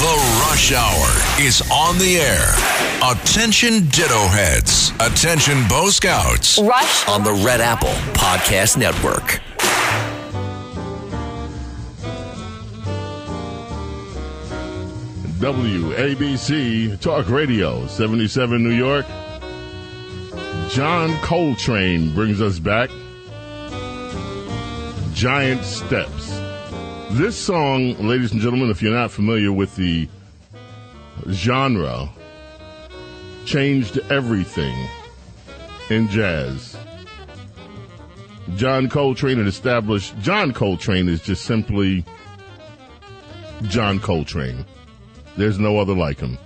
The Rush Hour is on the air. Attention Ditto Heads. Attention Bo Scouts. Rush on the Red Apple Podcast Network. WABC Talk Radio, 77 New York. John Coltrane brings us back. Giant Steps. This song, ladies and gentlemen, if you're not familiar with the genre, changed everything in jazz. John Coltrane had established, John Coltrane is just simply John Coltrane. There's no other like him.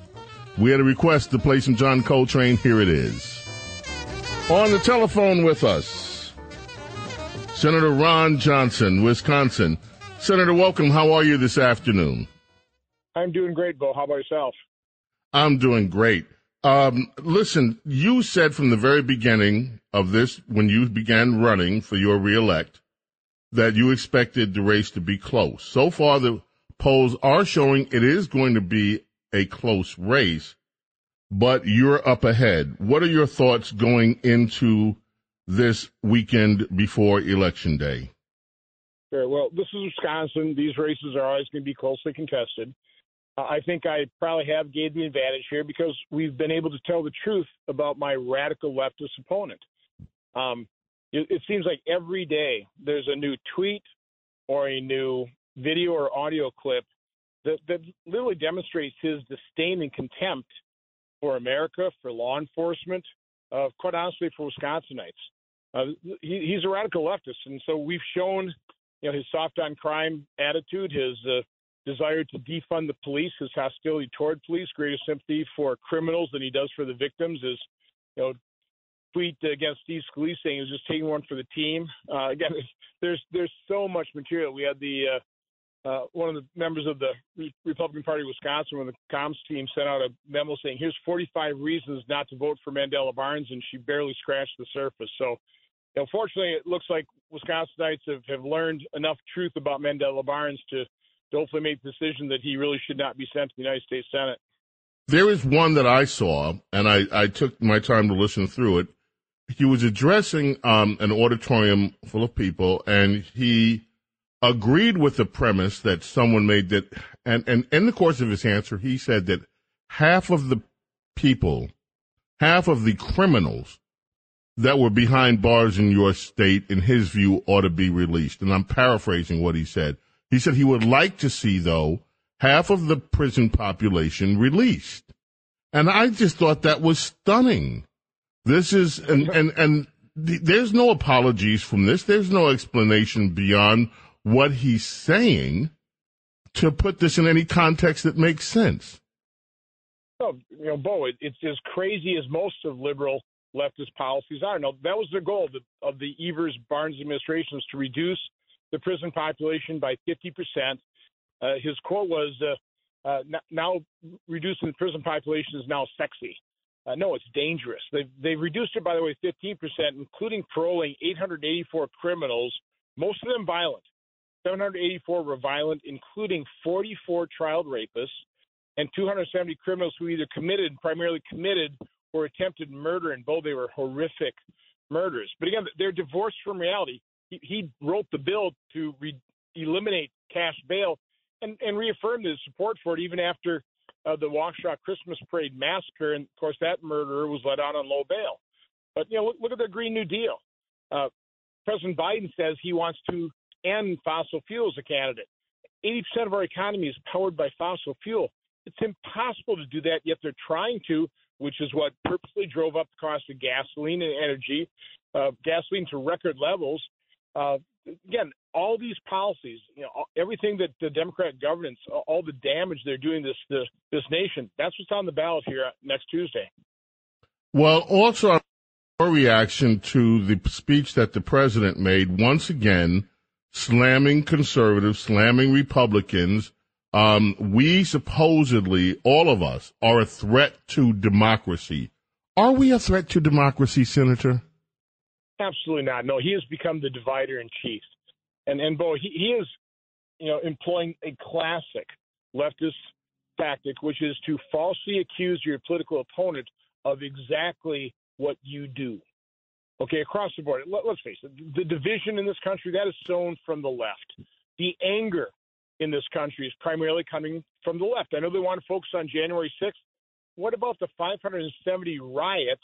We had a request to play some John Coltrane. Here it is. On the telephone with us, Senator Ron Johnson, Wisconsin. Senator, welcome. How are you this afternoon? I'm doing great, Bo. How about yourself? I'm doing great. Um, listen, you said from the very beginning of this, when you began running for your reelect, that you expected the race to be close. So far, the polls are showing it is going to be a close race, but you're up ahead. What are your thoughts going into this weekend before Election Day? Well, this is Wisconsin. These races are always going to be closely contested. Uh, I think I probably have gained the advantage here because we've been able to tell the truth about my radical leftist opponent. Um, it, it seems like every day there's a new tweet or a new video or audio clip that, that literally demonstrates his disdain and contempt for America, for law enforcement, uh, quite honestly, for Wisconsinites. Uh, he, he's a radical leftist, and so we've shown you know, his soft on crime attitude, his uh, desire to defund the police, his hostility toward police, greater sympathy for criminals than he does for the victims. Is you know, tweet against Steve Scalise saying he was just taking one for the team. Uh, again, there's there's so much material. We had the uh, uh, one of the members of the Republican Party of Wisconsin, when the comms team sent out a memo saying, "Here's 45 reasons not to vote for Mandela Barnes," and she barely scratched the surface. So you know, fortunately, it looks like Wisconsinites have, have learned enough truth about Mandela Barnes to, to hopefully make the decision that he really should not be sent to the United States Senate. There is one that I saw, and I, I took my time to listen through it. He was addressing um, an auditorium full of people, and he agreed with the premise that someone made that, and, and in the course of his answer, he said that half of the people, half of the criminals that were behind bars in your state, in his view, ought to be released. And I'm paraphrasing what he said. He said he would like to see, though, half of the prison population released. And I just thought that was stunning. This is, and, and, and there's no apologies from this. There's no explanation beyond what he's saying to put this in any context that makes sense. Oh, you know, Bo, it, it's as crazy as most of liberal leftist policies are. Now, that was the goal of the, Evers Barnes administration to reduce the prison population by 50%. Uh, his quote was, uh, uh, now reducing the prison population is now sexy. Uh, no, it's dangerous. They've, they've reduced it, by the way, 15%, including paroling 884 criminals, most of them violent. 784 were violent, including 44 child rapists and 270 criminals who either committed, primarily committed, or attempted murder, and both they were horrific murders. But again, they're divorced from reality. He, he wrote the bill to re- eliminate cash bail and, and reaffirmed his support for it even after uh, the Waukesha Christmas Parade massacre. And of course, that murderer was let out on low bail. But you know, look, look at the Green New Deal. Uh, President Biden says he wants to end fossil fuel as a candidate. 80% of our economy is powered by fossil fuel. It's impossible to do that, yet they're trying to which is what purposely drove up the cost of gasoline and energy, uh, gasoline to record levels. Uh, again, all these policies, you know, everything that the Democrat governance, all the damage they're doing this this, this nation, that's what's on the ballot here next Tuesday. Well, also our reaction to the speech that the president made once again, slamming conservatives, slamming Republicans. Um, we supposedly, all of us, are a threat to democracy. Are we a threat to democracy, Senator? Absolutely not. No, he has become the divider in chief. And and Bo, he, he is, you know, employing a classic leftist tactic, which is to falsely accuse your political opponent of exactly what you do. Okay, across the board. Let, us face it, the division in this country that is sown from the left. The anger in this country is primarily coming from the left. I know they want to focus on January 6th. What about the 570 riots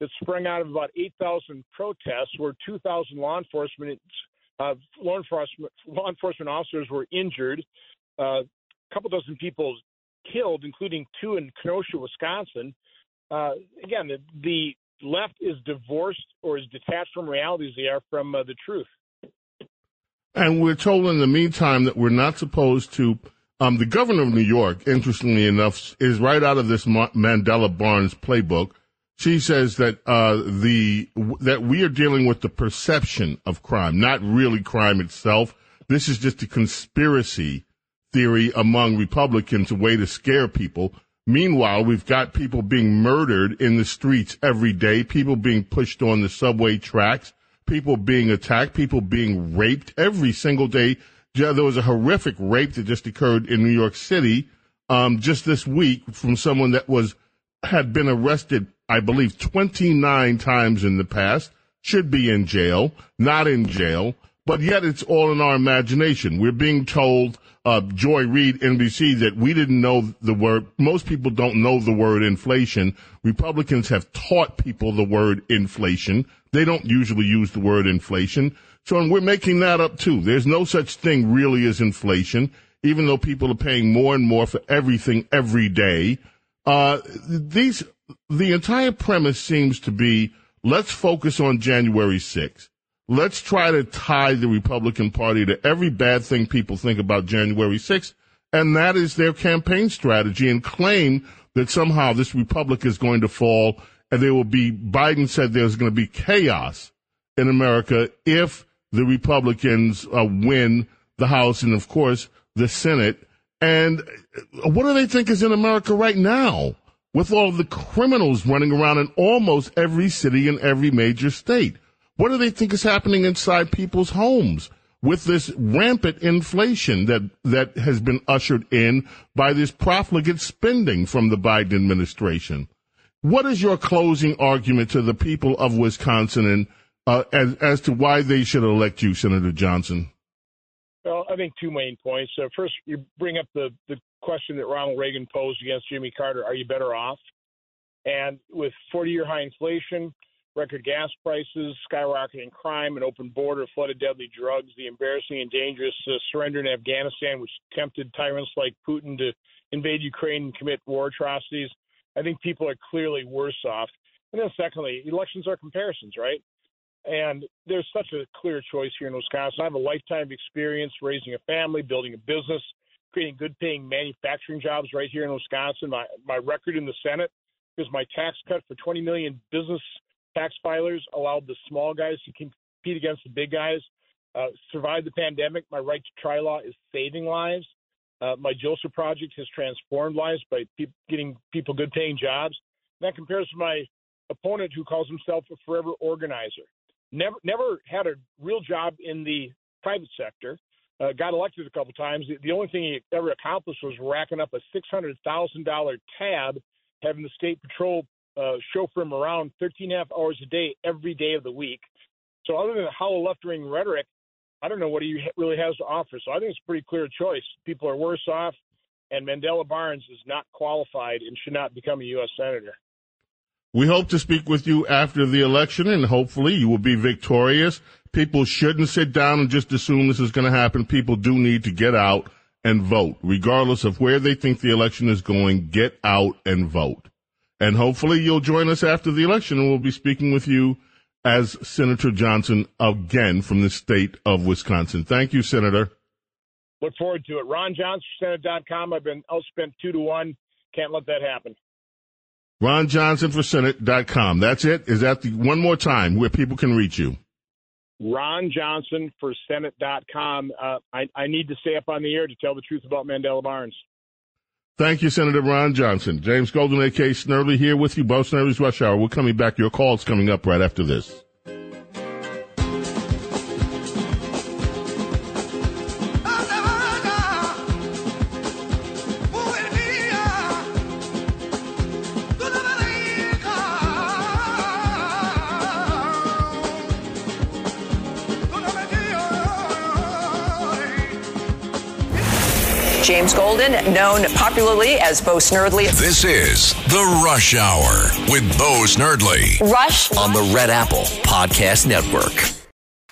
that sprung out of about 8,000 protests, where 2,000 law enforcement uh, law enforcement law enforcement officers were injured, uh, a couple dozen people killed, including two in Kenosha, Wisconsin. Uh, again, the, the, left is divorced or is detached from reality as they are from uh, the truth. And we're told in the meantime that we're not supposed to. Um, the governor of New York, interestingly enough, is right out of this Mandela Barnes playbook. She says that uh, the that we are dealing with the perception of crime, not really crime itself. This is just a conspiracy theory among Republicans, a way to scare people. Meanwhile, we've got people being murdered in the streets every day, people being pushed on the subway tracks, people being attacked, people being raped every single day. There was a horrific rape that just occurred in New York City um, just this week from someone that was had been arrested, I believe, 29 times in the past, should be in jail, not in jail, but yet it's all in our imagination. We're being told uh, Joy Reid, NBC, that we didn't know the word. Most people don't know the word inflation. Republicans have taught people the word inflation. They don't usually use the word inflation. So we're making that up too. There's no such thing really as inflation, even though people are paying more and more for everything every day. Uh, these, the entire premise seems to be let's focus on January 6th. Let's try to tie the Republican Party to every bad thing people think about January 6th, and that is their campaign strategy, and claim that somehow this republic is going to fall, and there will be, Biden said there's going to be chaos in America if the Republicans uh, win the House and, of course, the Senate. And uh, what do they think is in America right now? With all the criminals running around in almost every city in every major state. What do they think is happening inside people's homes with this rampant inflation that, that has been ushered in by this profligate spending from the Biden administration? What is your closing argument to the people of Wisconsin and uh, as, as to why they should elect you, Senator Johnson? Well, I think two main points. Uh, first, you bring up the, the question that Ronald Reagan posed against Jimmy Carter are you better off? And with 40 year high inflation, record gas prices, skyrocketing crime, an open border, flooded deadly drugs, the embarrassing and dangerous uh, surrender in Afghanistan, which tempted tyrants like Putin to invade Ukraine and commit war atrocities. I think people are clearly worse off. And then, secondly, elections are comparisons, right? And there's such a clear choice here in Wisconsin. I have a lifetime of experience raising a family, building a business, creating good paying manufacturing jobs right here in Wisconsin. My, my record in the Senate is my tax cut for 20 million business tax filers allowed the small guys to compete against the big guys. Uh, survive the pandemic. My right to try law is saving lives. Uh, my JOSA project has transformed lives by pe- getting people good paying jobs. And that compares to my opponent who calls himself a forever organizer. Never, never had a real job in the private sector. Uh, got elected a couple times. The, the only thing he ever accomplished was racking up a six hundred thousand dollar tab, having the state patrol uh, chauffeur him around 13 and a half hours a day every day of the week. So other than hollow left wing rhetoric, I don't know what he really has to offer. So I think it's a pretty clear choice. People are worse off, and Mandela Barnes is not qualified and should not become a U.S. senator. We hope to speak with you after the election, and hopefully you will be victorious. People shouldn't sit down and just assume this is going to happen. People do need to get out and vote, regardless of where they think the election is going. Get out and vote. And hopefully you'll join us after the election and we'll be speaking with you as Senator Johnson again from the state of Wisconsin. Thank you, Senator. Look forward to it. Ron Johnson, Senate.com. I've been outspent two to one. Can't let that happen. Ron Johnson for Senate.com. That's it. Is that the one more time where people can reach you? Ron Johnson for Senate.com. Uh, I, I need to stay up on the air to tell the truth about Mandela Barnes. Thank you, Senator Ron Johnson. James Golden, A.K. Snerdley here with you. Bo Snerdley's Rush Hour. We're coming back. Your call's coming up right after this. James Golden, known popularly as Bo Snerdley. This is The Rush Hour with Bo Snerdley Rush on the Red Apple Podcast Network.